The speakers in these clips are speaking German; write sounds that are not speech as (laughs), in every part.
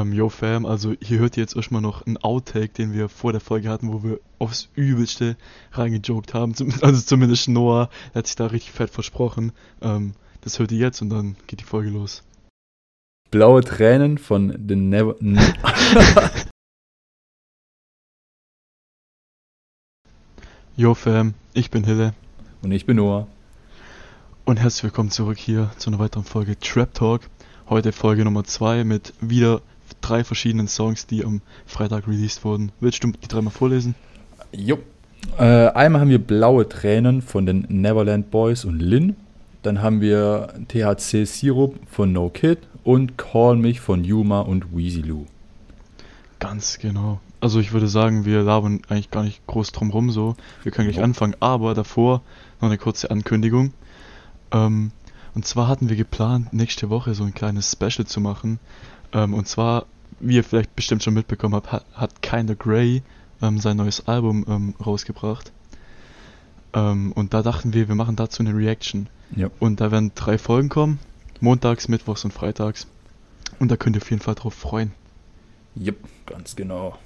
Ähm, yo Fam, also hier hört ihr jetzt erstmal noch einen Outtake, den wir vor der Folge hatten, wo wir aufs Übelste reingejoked haben. (laughs) Also zumindest Noah, hat sich da richtig fett versprochen. Ähm, das hört ihr jetzt und dann geht die Folge los. Blaue Tränen von The Never. (laughs) Yo Fam, ich bin Hille. Und ich bin Noah. Und herzlich willkommen zurück hier zu einer weiteren Folge Trap Talk. Heute Folge Nummer 2 mit wieder drei verschiedenen Songs, die am Freitag released wurden. Willst du die dreimal vorlesen? Jo. Äh, einmal haben wir Blaue Tränen von den Neverland Boys und Lin. Dann haben wir THC Sirup von No Kid und Call Mich von Yuma und Weezy Lou. Ganz genau. Also ich würde sagen, wir labern eigentlich gar nicht groß drum rum so. Wir können gleich anfangen, aber davor noch eine kurze Ankündigung. Ähm, und zwar hatten wir geplant, nächste Woche so ein kleines Special zu machen. Ähm, und zwar, wie ihr vielleicht bestimmt schon mitbekommen habt, hat, hat Kinda Grey ähm, sein neues Album ähm, rausgebracht. Ähm, und da dachten wir, wir machen dazu eine Reaction. Ja. Und da werden drei Folgen kommen. Montags, Mittwochs und Freitags. Und da könnt ihr auf jeden Fall drauf freuen. Yep, ganz genau.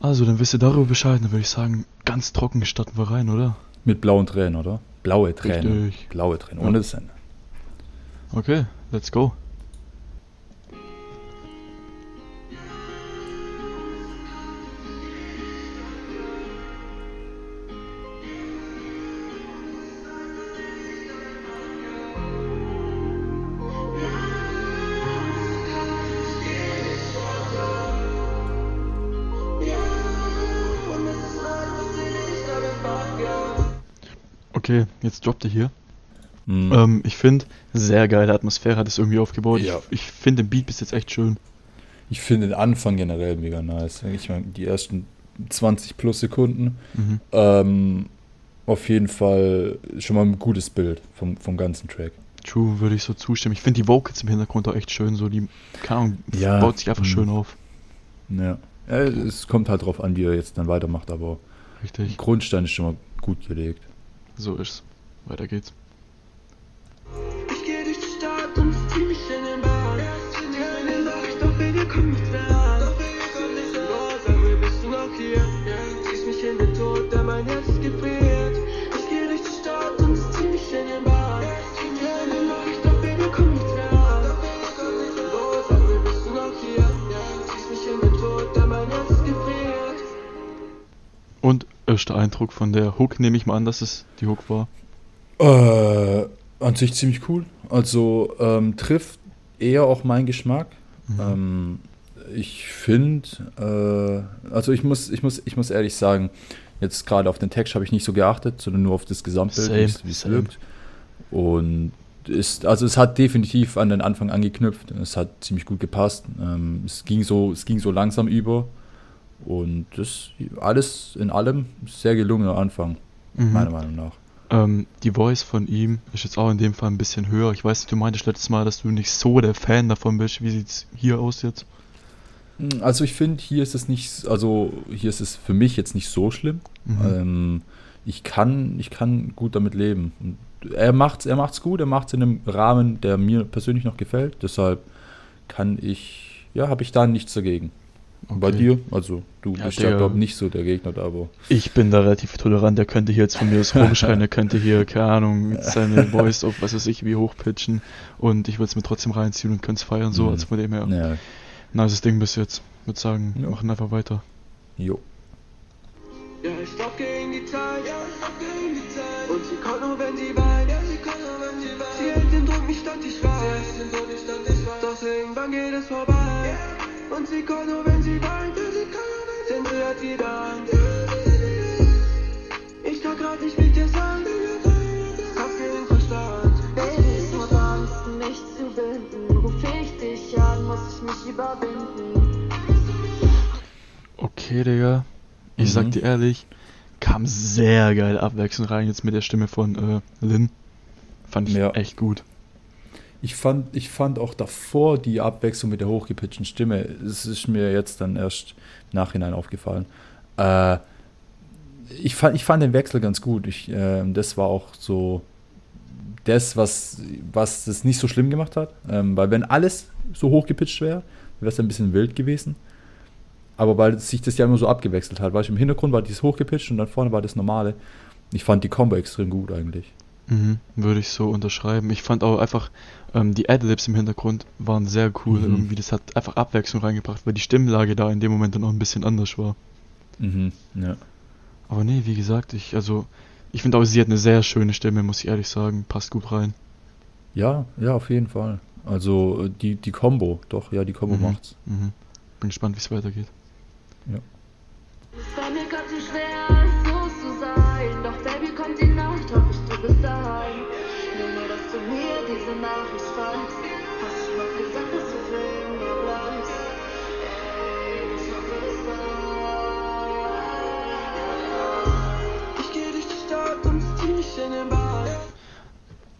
Also, dann wisst ihr darüber Bescheid. Dann würde ich sagen, ganz trocken starten wir rein, oder? Mit blauen Tränen, oder? Blaue Tränen. Richtig. Blaue Tränen, Ja. ohne das Ende. Okay, let's go. Okay, jetzt droppt er hier. Mhm. Ähm, ich finde, sehr geile Atmosphäre hat es irgendwie aufgebaut. Ja. Ich, ich finde den Beat bis jetzt echt schön. Ich finde den Anfang generell mega nice. Ich meine, die ersten 20 plus Sekunden. Mhm. Ähm, auf jeden Fall schon mal ein gutes Bild vom, vom ganzen Track. True, würde ich so zustimmen. Ich finde die Vocals im Hintergrund auch echt schön. So, die, keine Ahnung, Ja, baut sich einfach mhm. schön auf. Ja. ja. Es kommt halt drauf an, wie er jetzt dann weitermacht, aber Richtig. Grundstein ist schon mal gut gelegt. So ist's. Weiter geht's. Erster Eindruck von der Hook, nehme ich mal an, dass es die Hook war. Äh, an sich ziemlich cool. Also ähm, trifft eher auch meinen Geschmack. Mhm. Ähm, ich finde, äh, also ich muss, ich muss, ich muss ehrlich sagen, jetzt gerade auf den Text habe ich nicht so geachtet, sondern nur auf das Gesamtbild, wie es- wirkt. Und ist, also es hat definitiv an den Anfang angeknüpft. Es hat ziemlich gut gepasst. Ähm, es ging so, es ging so langsam über. Und das alles in allem sehr gelungener Anfang, Mhm. meiner Meinung nach. Ähm, die Voice von ihm ist jetzt auch in dem Fall ein bisschen höher. Ich weiß, du meintest letztes Mal, dass du nicht so der Fan davon bist. Wie sieht's hier aus jetzt? Also ich finde, hier ist es nicht, also hier ist es für mich jetzt nicht so schlimm. Mhm. Ähm, ich kann, ich kann gut damit leben. Er macht's, er macht's gut, er macht's in einem Rahmen, der mir persönlich noch gefällt. Deshalb kann ich, ja, habe ich da nichts dagegen. Und Bei Okay. dir, also du Ja, bist ja der- glaube nicht so der Gegner, aber Ich bin da relativ tolerant. Der könnte hier jetzt von mir aus (laughs) rumschreien. Der könnte hier, keine Ahnung, seine Voice auf was weiß ich wie hochpitchen. Und ich würde es mir trotzdem reinziehen und könnte es feiern. So, Mhm. also von dem her. ja, Nices Ding bis jetzt. Würde sagen, Ja. machen einfach weiter. jo. Ja, ich lauf gegen die Zeit, ja, ich lauf gegen die Zeit. Und sie kommt nur, wenn ja, sie Und sie kommt nur, wenn sie weint, ja, sie kommt nur, wenn sie Denn sie hat wieder Angst. Ich kann grad nicht mit dir sein. Kopf gegen Verstand. Baby, ich muss Angst, mich zu binden. Ruf ich dich an, muss ich mich überwinden. Okay, Digga. Ich Mhm. sag dir ehrlich, kam sehr geil Abwechslung rein jetzt mit der Stimme von äh, Lin. Fand ich Ja. echt gut. Ich fand, ich fand auch davor die Abwechslung mit der hochgepitchten Stimme, es ist mir jetzt dann erst im Nachhinein aufgefallen. Äh, ich, fand, ich fand den Wechsel ganz gut. Ich, ähm, das war auch so das, was, was das nicht so schlimm gemacht hat. Ähm, weil wenn alles so hoch gepitcht wäre, wäre es ein bisschen wild gewesen. Aber weil sich das ja immer so abgewechselt hat. Du, im Hintergrund war dieses hochgepitcht und dann vorne war das normale. Ich fand die Combo extrem gut eigentlich. Mhm, würde ich so unterschreiben. Ich fand auch einfach, ähm, die Adlibs im Hintergrund waren sehr cool. Mhm. Irgendwie, das hat einfach Abwechslung reingebracht, weil die Stimmlage da in dem Moment dann auch ein bisschen anders war. Mhm, ja. Aber nee, wie gesagt, ich, also, ich finde auch, sie hat eine sehr schöne Stimme, muss ich ehrlich sagen. Passt gut rein. Ja, ja, auf jeden Fall. Also äh, die, die Combo, doch, ja, die Combo Mhm. macht's. Mhm. Bin gespannt, wie es weitergeht. Es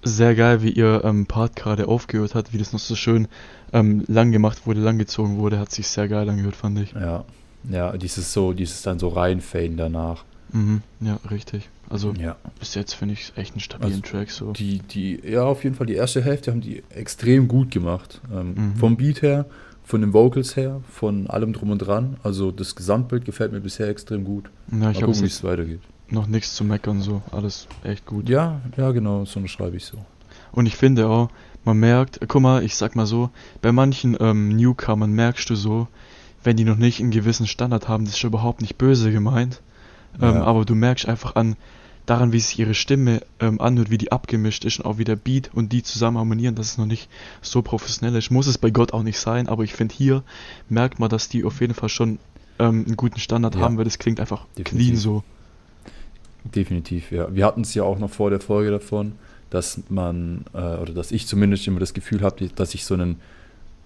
Sehr geil, wie ihr ähm, Part gerade aufgehört hat, wie das noch so schön ähm, lang gemacht wurde, langgezogen wurde, hat sich sehr geil angehört, fand ich. Ja. Ja, dieses so, dieses dann so reinfaden danach. Mhm, ja, richtig. Also Ja. bis jetzt finde ich echt einen stabilen Also, Track so. Die, die, ja, auf jeden Fall die erste Hälfte haben die extrem gut gemacht. Ähm, Mhm. Vom Beat her, von den Vocals her, von allem drum und dran. Also das Gesamtbild gefällt mir bisher extrem gut. Ja, Mal ich habe gucken, wie es weitergeht. Noch nichts zu meckern, so alles echt gut. Ja, ja, genau, so schreibe ich so. Und ich finde auch, man merkt, guck mal, ich sag mal so, bei manchen ähm, Newcomern merkst du so, wenn die noch nicht einen gewissen Standard haben, das ist schon überhaupt nicht böse gemeint. Ähm, Ja. aber du merkst einfach an, daran, wie sich ihre Stimme ähm, anhört, wie die abgemischt ist und auch wie der Beat und die zusammen harmonieren, dass es noch nicht so professionell ist. Muss es bei Gott auch nicht sein, aber ich finde hier merkt man, dass die auf jeden Fall schon ähm, einen guten Standard Ja. haben, weil das klingt einfach clean Definitiv. so. Definitiv, ja. Wir hatten es ja auch noch vor der Folge davon, dass man, äh, oder dass ich zumindest immer das Gefühl habe, dass ich so einen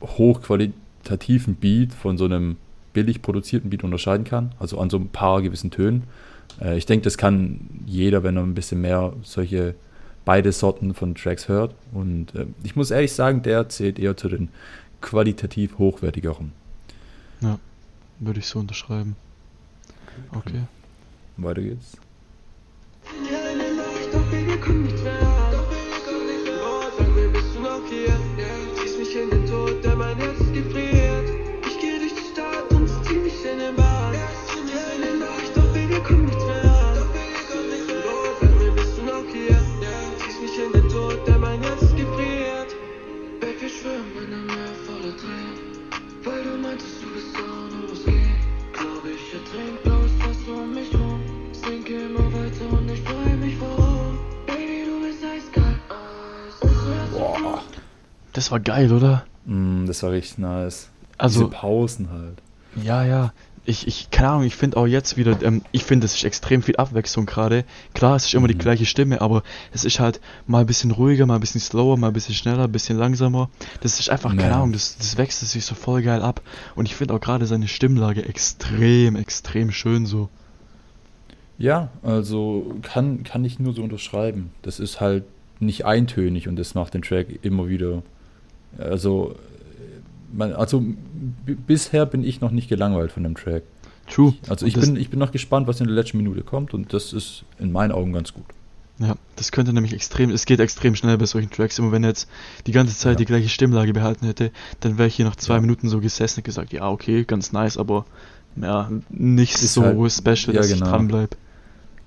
hochqualitativen Beat von so einem billig produzierten Beat unterscheiden kann, also an so ein paar gewissen Tönen. Äh, ich denke, das kann jeder, wenn er ein bisschen mehr solche beide Sorten von Tracks hört. Und äh, ich muss ehrlich sagen, der zählt eher zu den qualitativ hochwertigeren. Würde ich so unterschreiben. Okay. Weiter geht's. Ja, in der Nacht, doch Baby, Das war geil, oder? Mm, das war richtig nice. Also, Diese Pausen halt. Ja, ja. Ich, ich, keine Ahnung, ich finde auch jetzt wieder, ähm, ich finde, es ist extrem viel Abwechslung gerade. Klar, es ist immer die Mhm. gleiche Stimme, aber es ist halt mal ein bisschen ruhiger, mal ein bisschen slower, mal ein bisschen schneller, ein bisschen langsamer. Das ist einfach, keine Ja. Ahnung, das, das wechselt sich so voll geil ab. Und ich finde auch gerade seine Stimmlage extrem, extrem schön so. Ja, also kann, kann ich nur so unterschreiben. Das ist halt nicht eintönig und das macht den Track immer wieder. Also, man, also bisher bin ich noch nicht gelangweilt von dem Track. True. Also ich bin, ich bin noch gespannt, was in der letzten Minute kommt und das ist in meinen Augen ganz gut. Ja, das könnte nämlich extrem, es geht extrem schnell bei solchen Tracks. Immer wenn er jetzt die ganze Zeit Ja. die gleiche Stimmlage behalten hätte, dann wäre ich hier nach zwei Ja. Minuten so gesessen und gesagt, ja, okay, ganz nice, aber ja, nicht Ist so halt- special, ja, dass ich genau. dranbleib.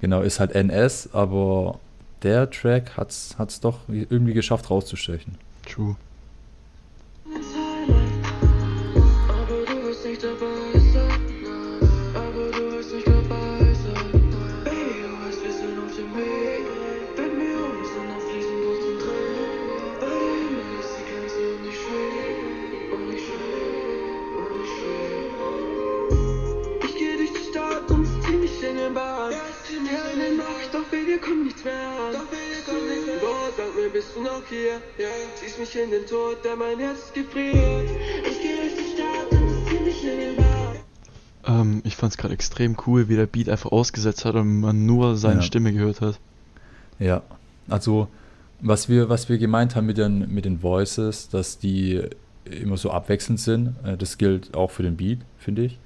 Genau, ist halt NS, aber der Track hat es doch irgendwie geschafft rauszustechen. True. An. Doch Baby, komm nicht sag mir, bist du noch hier? Ziehst mich in den Tod, der mein Herz gefriert. Ich geh durch die Stadt und zieh mich in den Bad. Ähm, ich fand's gerade extrem cool, wie der Beat einfach ausgesetzt hat und man nur seine Ja. Stimme gehört hat. Ja, also was wir, was wir gemeint haben mit den, mit den Voices, dass die immer so abwechselnd sind, äh, das gilt auch für den Beat, finde ich.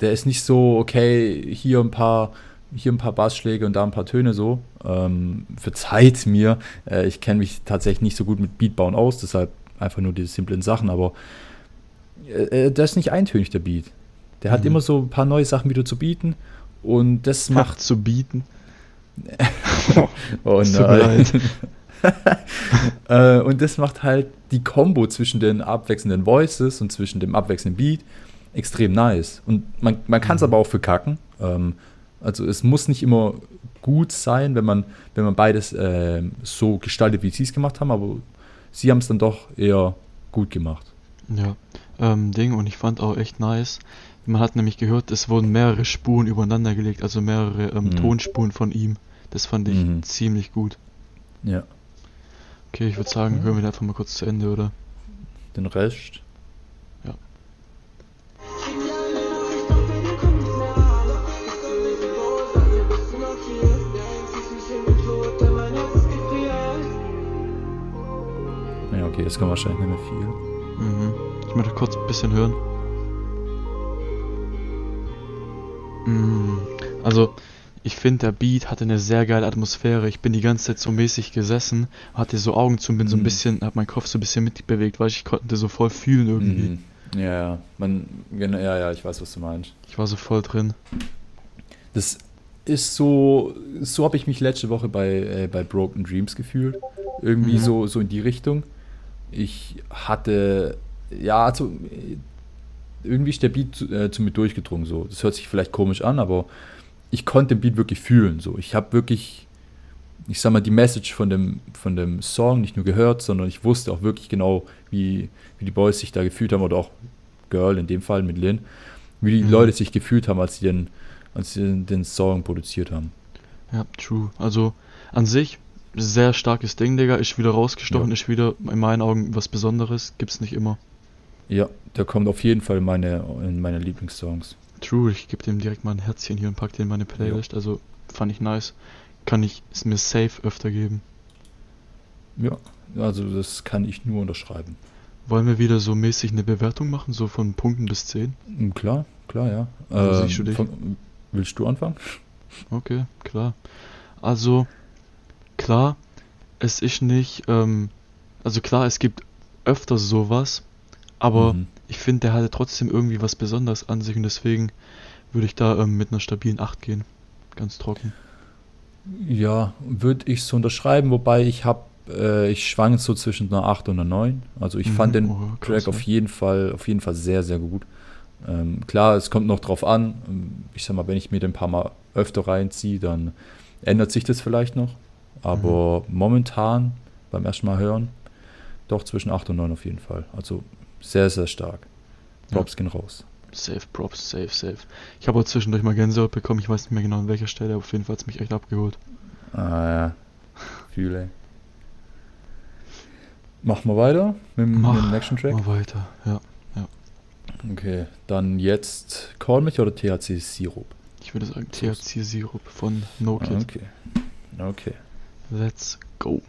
Der ist nicht so, okay, hier ein paar hier ein paar Bassschläge und da ein paar Töne so. Ähm, verzeiht mir, äh, ich kenne mich tatsächlich nicht so gut mit Beatbauen aus, deshalb einfach nur diese simplen Sachen, aber äh, äh das ist nicht eintönig, der Beat. Der hat Mhm. immer so ein paar neue Sachen wieder zu bieten und das Macht zu bieten. (laughs) Oh nein. (laughs) äh, und das macht halt die Combo zwischen den abwechselnden Voices und zwischen dem abwechselnden Beat extrem nice. Und man, man kann es Mhm. aber auch verkacken. Ähm, also es muss nicht immer gut sein, wenn man, wenn man beides ähm, so gestaltet, wie sie es gemacht haben, aber sie haben es dann doch eher gut gemacht. Ja, ähm, Ding, und ich fand auch echt nice. Man hat nämlich gehört, es wurden mehrere Spuren übereinander gelegt, also mehrere ähm, Mhm. Tonspuren von ihm. Das fand ich Mhm. ziemlich gut. Ja. Okay, ich würde sagen, hören wir einfach mal kurz zu Ende, oder? Den Rest. Okay, das kann wahrscheinlich nicht mehr viel. Mhm. Ich möchte kurz ein bisschen hören. Mm, Also, ich finde, der Beat hatte eine sehr geile Atmosphäre. Ich bin die ganze Zeit so mäßig gesessen, hatte so Augen zu und bin so ein Mhm. bisschen, hab meinen Kopf so ein bisschen mitbewegt, weil ich konnte so voll fühlen irgendwie. Mhm. Ja, ja, man, genau, ja, ja, ich weiß, was du meinst. Ich war so voll drin. Das ist so, so habe ich mich letzte Woche bei, äh, bei Broken Dreams gefühlt. Irgendwie Mhm. so, so in die Richtung. Ich hatte, ja, also irgendwie ist der Beat zu, äh, zu mir durchgedrungen. So. Das hört sich vielleicht komisch an, aber ich konnte den Beat wirklich fühlen. So. Ich habe wirklich, ich sag mal, die Message von dem, von dem Song nicht nur gehört, sondern ich wusste auch wirklich genau, wie, wie die Boys sich da gefühlt haben oder auch Girl in dem Fall mit Lynn, wie die Mhm. Leute sich gefühlt haben, als sie den, als sie den, den Song produziert haben. Ja, true. Also, an sich, sehr starkes Ding, Digga. Ist wieder rausgestochen, Ja. ist wieder in meinen Augen was Besonderes. Gibt's nicht immer. Ja, der kommt auf jeden Fall in meine, in meine Lieblingssongs. True, ich gebe dem direkt mal ein Herzchen hier und pack den in meine Playlist. Also, fand ich nice. Kann ich es mir safe öfter geben. Ja, also das kann ich nur unterschreiben. Wollen wir wieder so mäßig eine Bewertung machen, so von Punkten bis 10? Mm, Klar, klar, ja. Siehst du von- willst du anfangen? Okay, klar. Also, klar, es ist nicht, ähm, also klar, es gibt öfter sowas, aber Mhm. ich finde, der hatte trotzdem irgendwie was Besonderes an sich und deswegen würde ich da ähm, mit einer stabilen 8 gehen. Ganz trocken. Ja, würde ich so unterschreiben, wobei ich habe, äh, ich schwank so zwischen einer 8 und einer 9. Also ich Mhm, fand den oh, Track ja. auf jeden Fall, auf jeden Fall sehr, sehr gut. Ähm, klar, es kommt noch drauf an. Ähm, Ich sag mal, wenn ich mir den ein paar Mal öfter reinziehe, dann ändert sich das vielleicht noch. Aber Mhm. momentan, beim ersten Mal hören, doch zwischen 8 und 9 auf jeden Fall. Also sehr, sehr stark. Ja. Props gehen raus. Safe, Props, safe, safe. Ich habe auch zwischendurch mal Gänsehaut bekommen, ich weiß nicht mehr genau an welcher Stelle, aber auf jeden Fall hat es mich echt abgeholt. Ah ja, fühle. Machen wir weiter mit, dem- mit Mach dem nächsten Track? Mal weiter, ja. Okay, dann jetzt Call mich oder THC Sirup? Ich würde sagen THC-Sirup von No Kid. Okay. Okay. Let's go.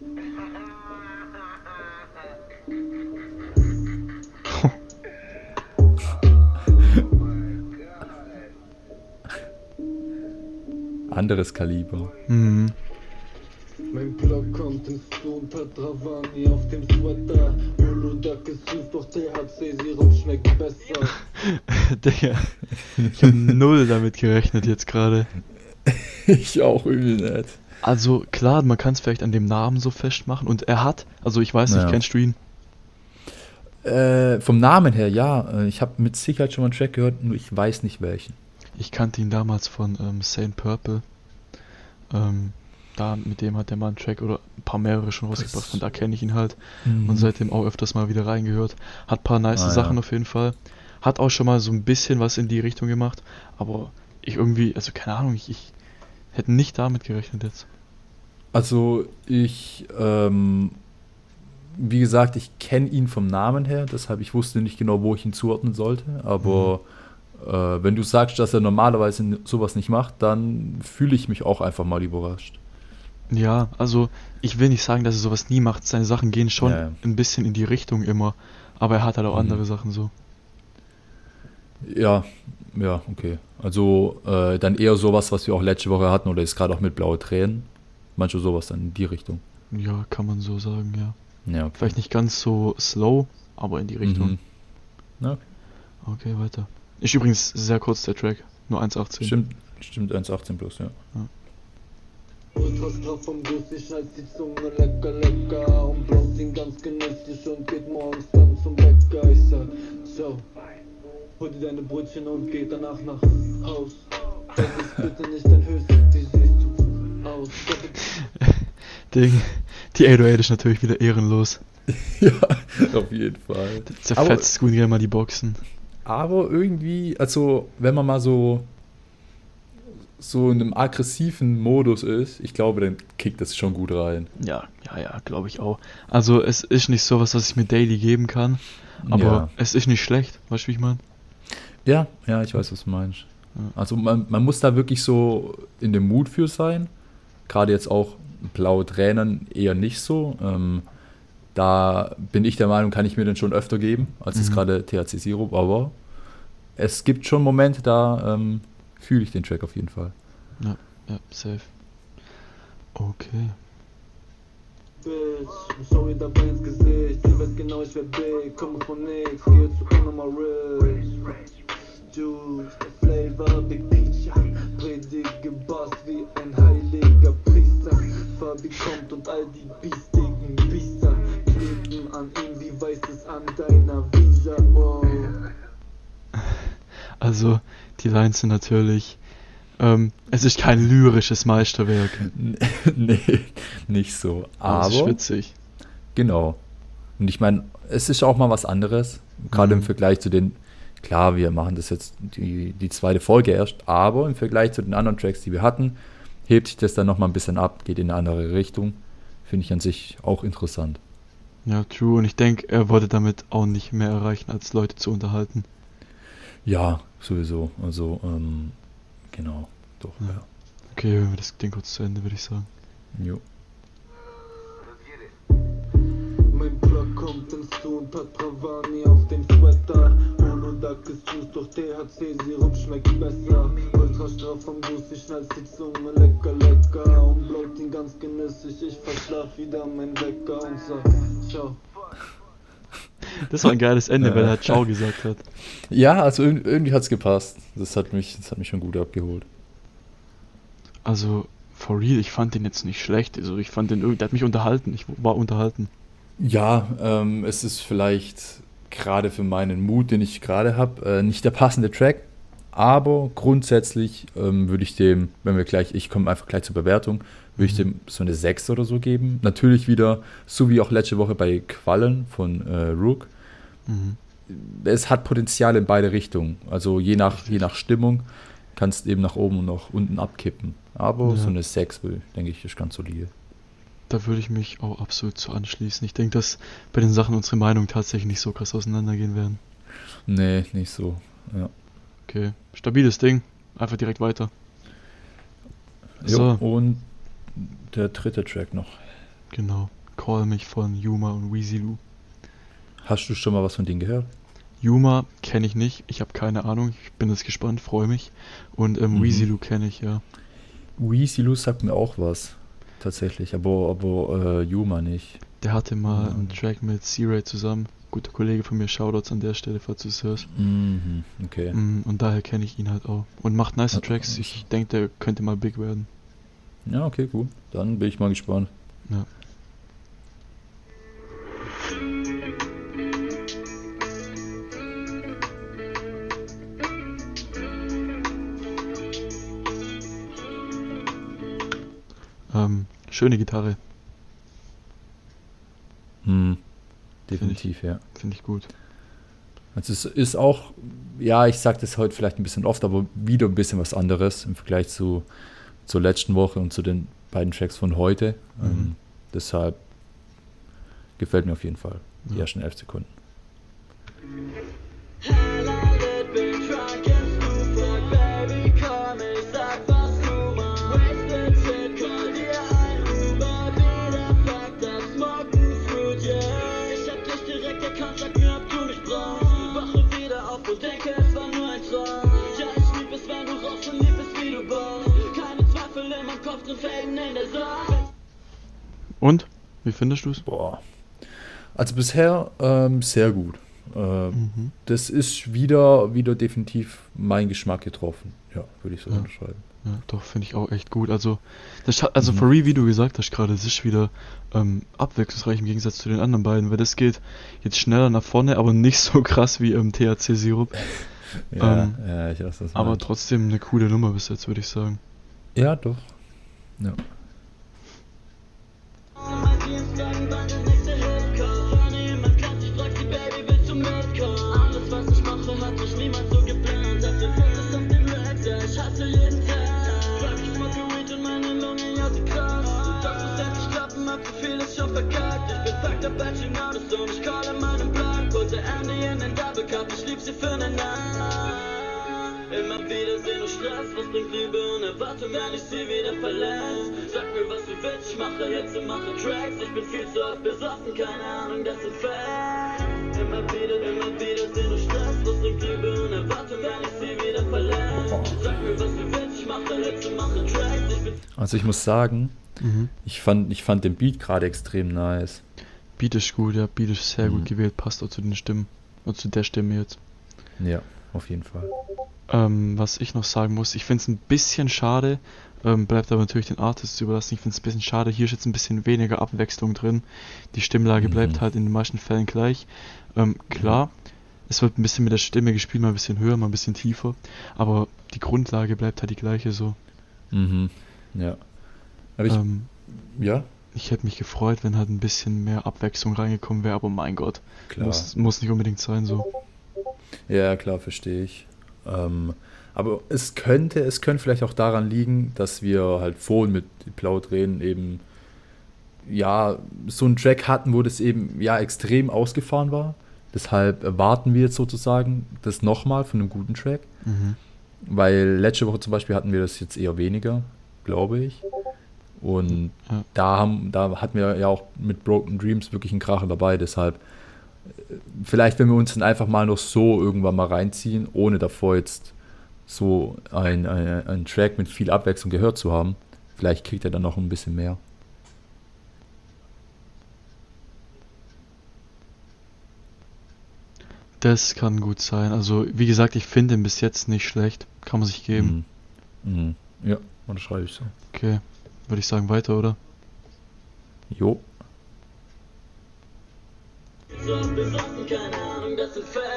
(laughs) Anderes Kaliber. Mhm. Mein Block kommt ins Sturm, Petravani auf dem Sweater. Holoduck ist süß, doch THC-Sirup schmeckt besser. (laughs) Digga, ich habe null damit gerechnet jetzt gerade. (laughs) ich auch übel nett. Also klar, man kann es vielleicht an dem Namen so festmachen und er hat, also ich weiß nicht, Ja. kennst du ihn? Äh, vom Namen her, ja. äh, Ich habe mit Sicherheit schon mal einen Track gehört, nur ich weiß nicht welchen. Ich kannte ihn damals von ähm, Saint Purple. Ähm, da mit dem hat der Mann einen Track oder ein paar mehrere schon rausgebracht, von da kenne ich ihn halt. Und seitdem auch öfters mal wieder reingehört. Hat paar nice Ah, ja. Sachen auf jeden Fall. Hat auch schon mal so ein bisschen was in die Richtung gemacht. Aber ich irgendwie, also keine Ahnung, ich, ich hätte nicht damit gerechnet jetzt. Also ich, ähm, wie gesagt, ich kenne ihn vom Namen her, deshalb ich wusste nicht genau, wo ich ihn zuordnen sollte. Aber äh, wenn du sagst, dass er normalerweise sowas nicht macht, dann fühle ich mich auch einfach mal überrascht. Ja, also ich will nicht sagen, dass er sowas nie macht. Seine Sachen gehen schon ja. ein bisschen in die Richtung immer. Aber er hat halt auch Mhm. andere Sachen so. Ja, ja, okay. Also äh, dann eher sowas, was wir auch letzte Woche hatten, oder ist gerade auch mit blaue Tränen. Manche sowas dann in die Richtung. Ja, kann man so sagen, ja. Ja, okay. Vielleicht nicht ganz so slow, aber in die Richtung. Mhm. Ja, Okay, weiter. Ist übrigens sehr kurz der Track. Nur 1,18. stimmt, stimmt 1,18 plus, ja. Ultra straff vom Guss, ich halt die Zunge lecker, lecker Und bloß ihn ganz genüsslich und geht morgens dann zum Bäcker Ich sag, so, hol dir deine Brötchen und geh danach nach Haus Das ist bitte nicht dein Ding. Die 808 ist natürlich wieder ehrenlos. (laughs) ja, auf jeden Fall. Zerfetzt Squeen gerne mal die Boxen. Aber irgendwie, also wenn man mal so so in einem aggressiven Modus ist, ich glaube, dann kickt das schon gut rein. Ja, ja, ja, glaube ich auch. Also es ist nicht sowas, was ich mir daily geben kann, aber Ja. es ist nicht schlecht. Weißt du, wie ich meine? Ja, ja, ich weiß, was du meinst. Ja. Also man, man muss da wirklich so in dem Mut für sein. Gerade jetzt auch blaue Tränen eher nicht so. Ähm, da bin ich der Meinung, kann ich mir den schon öfter geben, als es Mhm. gerade THC Sirup, aber es gibt schon Momente, da ähm, fühle ich den Track auf jeden Fall. Ja, safe. Okay. Bitch, schau ihr dabei ins Gesicht Sie weiß genau, ich wär big, komme von nix Gehe zu unnormal rich Juice, der Flavor, Big Peach Priester Fabi kommt und all die biestigen Biester Kleben an ihm wie weißes an deiner Visa oh. Also, die Lines sind natürlich. Ähm, es ist kein lyrisches Meisterwerk. (laughs) nee, nicht so. Aber es ist witzig. Genau. Und ich meine, es ist auch mal was anderes, gerade im Mhm. Vergleich zu den, klar, wir machen das jetzt die, die zweite Folge erst, aber im Vergleich zu den anderen Tracks, die wir hatten, hebt sich das dann nochmal ein bisschen ab, geht in eine andere Richtung. Finde ich an sich auch interessant. Ja, true. Und ich denke, er wollte damit auch nicht mehr erreichen, als Leute zu unterhalten. Ja, sowieso. Also, ähm, genau. Doch, Ja. ja. Okay, hören wir das Ding kurz zu Ende, würde ich sagen. Jo. Kommt hinzu und hat Pravani auf dem Sweater Holoduck ist Juice, doch THC-Sirup schmeckt besser Ultra straff vom Guss, ich schnalz die Zunge lecker, lecker Und bloat ihn ganz genüssig, ich verschlaf wieder mein Wecker und sag, ciao Das war ein geiles Ende, Ja. weil er Ciao gesagt hat. Ja, also irg- irgendwie hat es gepasst. Das hat, mich, das hat mich schon gut abgeholt. Also, for real, ich fand den jetzt nicht schlecht. Also, ich fand den irgendwie, der hat mich unterhalten. Ich war unterhalten. Ja, ähm, es ist vielleicht gerade für meinen Mut, den ich gerade habe, äh, nicht der passende Track. Aber grundsätzlich ähm, würde ich dem, wenn wir gleich, ich komme einfach gleich zur Bewertung, würde ich Mhm. dem so eine 6 oder so geben. Natürlich wieder, so wie auch letzte Woche bei Quallen von äh, Rook. Mhm. Es hat Potenzial in beide Richtungen. Also je nach, je nach Stimmung kannst du eben nach oben und nach unten abkippen. Aber Ja. so eine 6, will- denke ich, ist ganz solide. Da würde ich mich auch absolut zu anschließen. Ich denke, dass bei den Sachen unsere Meinungen tatsächlich nicht so krass auseinandergehen werden. Nee, nicht so. Ja. Okay, stabiles Ding. Einfach direkt weiter. Jo, So, Und der dritte Track noch. genau. Call mich von Yuma und Weezy Lou. Hast du schon mal was von denen gehört? Yuma kenne ich nicht, ich habe keine Ahnung, ich bin jetzt gespannt, freue mich. Und ähm, Mhm. Weezy Lou kenne ich, ja. Weezy Lou sagt mir auch was. Tatsächlich, aber, aber äh, Yuma nicht. Der hatte mal Ja. einen Track mit C-Ray zusammen. Guter Kollege von mir, Shoutouts an der Stelle, falls du es hörst. Mhm, okay. Mm, Und daher kenne ich ihn halt auch. Und macht nice Ja, Tracks. also. Ich denke, der könnte mal big werden. Ja, okay, gut. Dann bin ich mal gespannt. Ja. Schöne Gitarre, Hm, definitiv, ja. finde ich gut. Also es ist auch, ja, ich sage das heute vielleicht ein bisschen oft, aber wieder ein bisschen was anderes im Vergleich zu zur letzten Woche und zu den beiden Tracks von heute. Mhm. Ähm, deshalb gefällt mir auf jeden Fall die Ja. ersten elf Sekunden. Wie findest du es? Boah. Also bisher ähm, sehr gut. Ähm, Mhm. Das ist wieder, wieder definitiv mein Geschmack getroffen. Ja, würde ich so Ja. unterschreiben. Ja, doch, finde ich auch echt gut. Also, das, hat- also Mhm. for wie du gesagt hast gerade, es ist wieder ähm, abwechslungsreich im Gegensatz zu den anderen beiden, weil das geht jetzt schneller nach vorne, aber nicht so krass wie im THC-Sirup. Ja, Ähm, ja ich weiß das. Aber trotzdem eine coole Nummer bis jetzt, würde ich sagen. Ja, doch. Ja. Cup, ich lieb sie für Nacht. Immer wieder sehen nur Stress, was bringt Liebe und Erwartung, wenn ich sie wieder verlässt? Sag mir, was du willst, ich mache Hits und mache Tracks. Ich bin viel zu oft besoffen, keine Ahnung, das sind Facts. Immer wieder, immer wieder sehen nur Stress, was bringt Liebe und Erwartung, wenn ich sie wieder verlässt? Sag mir, was du willst, ich mache Hits und mache Tracks. Ich bin Also ich muss sagen, Mhm. ich fand, ich fand den Beat gerade extrem nice. Beat ist gut, ja, Beat ist sehr Mhm. gut gewählt, passt auch zu den Stimmen. Und zu der Stimme jetzt. Ja, auf jeden Fall. Ähm, was ich noch sagen muss, ich finde es ein bisschen schade, ähm, bleibt aber natürlich den Artists überlassen. Ich finde es ein bisschen schade, hier ist jetzt ein bisschen weniger Abwechslung drin. Die Stimmlage Mhm. bleibt halt in den meisten Fällen gleich. Ähm, klar, es wird ein bisschen mit der Stimme gespielt, mal ein bisschen höher, mal ein bisschen tiefer, aber die Grundlage bleibt halt die gleiche so. Mhm. Ja. Aber ich, ähm, ja, ich hätte mich gefreut, wenn halt ein bisschen mehr Abwechslung reingekommen wäre, aber mein Gott, klar. muss, muss nicht unbedingt sein so. Ja, klar, verstehe ich. Ähm, aber es könnte, es könnte vielleicht auch daran liegen, dass wir halt vorhin mit Plaudrehen eben ja so einen Track hatten, wo das eben ja extrem ausgefahren war. Deshalb erwarten wir jetzt sozusagen das nochmal von einem guten Track. Mhm. Weil letzte Woche zum Beispiel hatten wir das jetzt eher weniger, glaube ich. Und Ja. da, haben, da hatten wir ja auch mit Broken Dreams wirklich einen Kracher dabei. Deshalb, vielleicht, wenn wir uns dann einfach mal noch so irgendwann mal reinziehen, ohne davor jetzt so ein, ein, ein Track mit viel Abwechslung gehört zu haben, vielleicht kriegt er dann noch ein bisschen mehr. Das kann gut sein. Also, wie gesagt, ich finde ihn bis jetzt nicht schlecht. Kann man sich geben. Mhm. Mhm. Ja, das schreibe ich so. Okay, würde ich sagen weiter, oder? Jo. So oft besoffen, keine Ahnung, das sind Facts.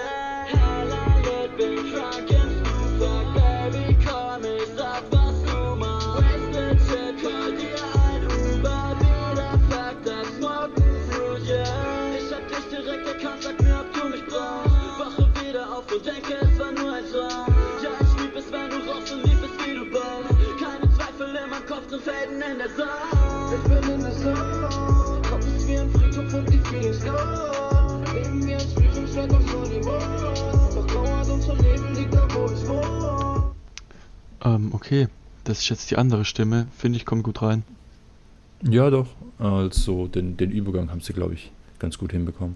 Ist jetzt die andere Stimme. Finde ich, kommt gut rein. Ja, doch. Also, den, den Übergang haben sie, glaube ich, ganz gut hinbekommen.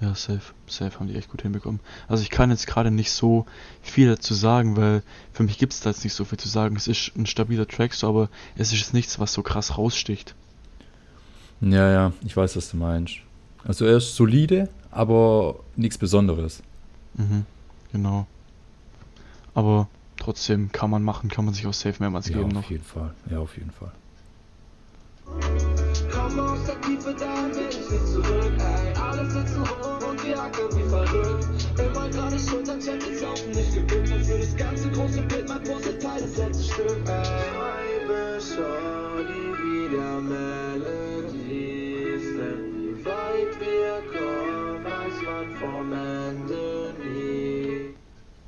Ja, safe. Safe haben die echt gut hinbekommen. Also ich kann jetzt gerade nicht so viel dazu sagen, weil für mich gibt es da jetzt nicht so viel zu sagen. Es ist ein stabiler Track, so, aber es ist jetzt nichts, was so krass raussticht. Ja, ja, ich weiß, was du meinst. Also er ist solide, aber nichts Besonderes. Mhm, genau. Aber trotzdem kann man machen, kann man sich auch safe mehrmals Ja, geben auf noch. jeden Fall. Ja, auf jeden Fall.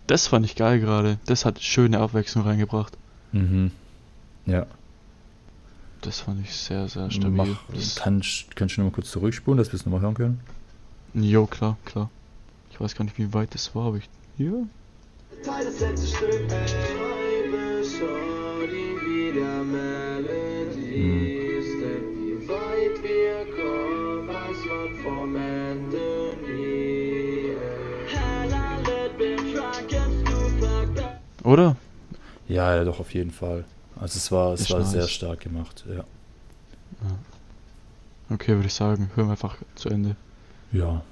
Das fand ich geil gerade. Das hat schöne Abwechslung reingebracht. Mhm. Ja. Das fand ich sehr, sehr stabil. Mach, Das, kannst, du noch mal kurz zurückspulen, dass wir es nochmal hören können? jo, klar, klar. Ich weiß gar nicht, wie weit das war, aber ich. Ja. Teil das letzte Stück. Schreibe schon die wieder Melodies, Oder? Ja, ja, doch, auf jeden Fall. Also es war, es Ist war nice. sehr stark gemacht, ja. Okay, würde ich sagen, hören wir einfach zu Ende. Ja.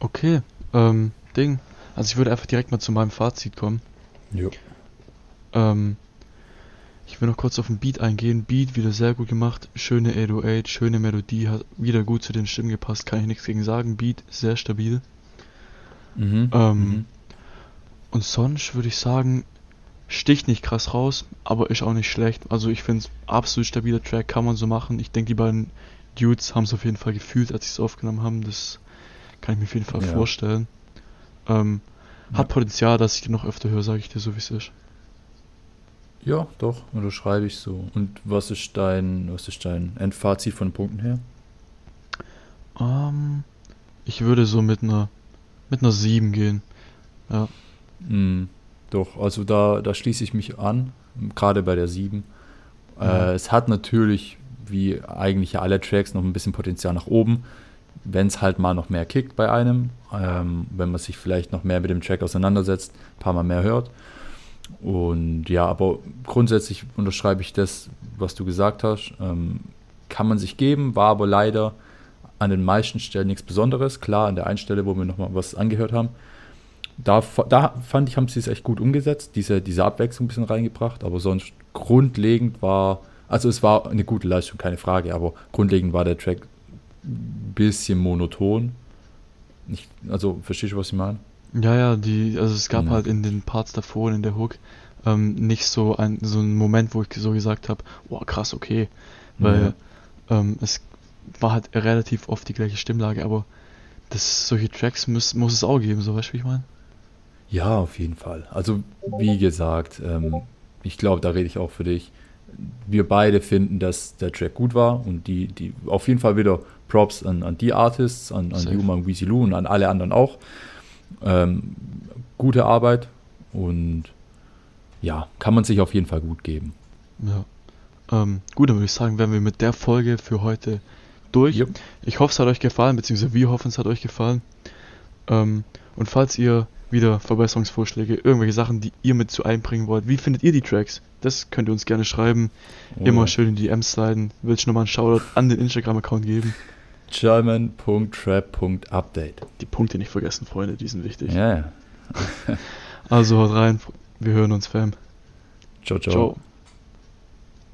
Okay, ähm, Ding. Also ich würde einfach direkt mal zu meinem Fazit kommen. Jo. Ähm, ich will noch kurz auf den Beat eingehen. Beat wieder sehr gut gemacht. Schöne 808, schöne Melodie, hat wieder gut zu den Stimmen gepasst, kann ich nichts gegen sagen. Beat sehr stabil. Mhm. Ähm, mhm. Und sonst würde ich sagen, sticht nicht krass raus, aber ist auch nicht schlecht. Also ich finde es absolut stabiler Track, kann man so machen. Ich denke, die beiden Dudes haben es auf jeden Fall gefühlt, als sie es aufgenommen haben. Das kann ich mir auf jeden Fall Ja. vorstellen. Ähm, Hat Ja. Potenzial, dass ich die noch öfter höre, sage ich dir so, wie es ist. Ja, doch, unterschreibe ich so. Und was ist dein, was ist dein Endfazit von Punkten her? Ähm, ich würde so mit einer mit einer 7 gehen. Ja, Mm, doch, also da, da schließe ich mich an, gerade bei der 7. Ja. Äh, es hat natürlich, wie eigentlich alle Tracks, noch ein bisschen Potenzial nach oben, wenn es halt mal noch mehr kickt bei einem, ähm, wenn man sich vielleicht noch mehr mit dem Track auseinandersetzt, ein paar Mal mehr hört. Und ja, aber grundsätzlich unterschreibe ich das, was du gesagt hast. Ähm, kann man sich geben, war aber leider an den meisten Stellen nichts Besonderes. Klar, an der einen Stelle, wo wir nochmal was angehört haben, da, da fand ich, haben sie es echt gut umgesetzt, diese, diese Abwechslung ein bisschen reingebracht, aber sonst grundlegend war, also es war eine gute Leistung, keine Frage, aber grundlegend war der Track ein bisschen monoton. Ich, also, verstehst du, was ich meine? ja, ja die, also es gab Ja. halt in den Parts davor und in der Hook ähm, nicht so ein so einen Moment, wo ich so gesagt habe, boah krass, okay, weil ähm, es war halt relativ oft die gleiche Stimmlage, aber das solche Tracks muss, muss es auch geben, so weißt du, wie ich meine? Ja, auf jeden Fall. Also, wie gesagt, ähm, ich glaube, da rede ich auch für dich. Wir beide finden, dass der Track gut war und die, die auf jeden Fall wieder Props an, an die Artists, an, an. Yuma und Weezy Lou und an alle anderen auch. Ähm, gute Arbeit und ja, kann man sich auf jeden Fall gut geben. Ja. Ähm, gut, dann würde ich sagen, wären wir mit der Folge für heute durch. Jupp. Ich hoffe, es hat euch gefallen, beziehungsweise wir hoffen, es hat euch gefallen. Ähm, und falls ihr wieder Verbesserungsvorschläge, irgendwelche Sachen, die ihr mit zu einbringen wollt, wie findet ihr die Tracks? Das könnt ihr uns gerne schreiben. Oh Immer ja. schön in die DMs sliden. Will ich nochmal einen Shoutout an den Instagram-Account geben. German.trap.update. Die Punkte nicht vergessen, Freunde, die sind wichtig. Ja, ja. Also haut rein. Wir hören uns, Fam. Ciao, ciao. Ciao.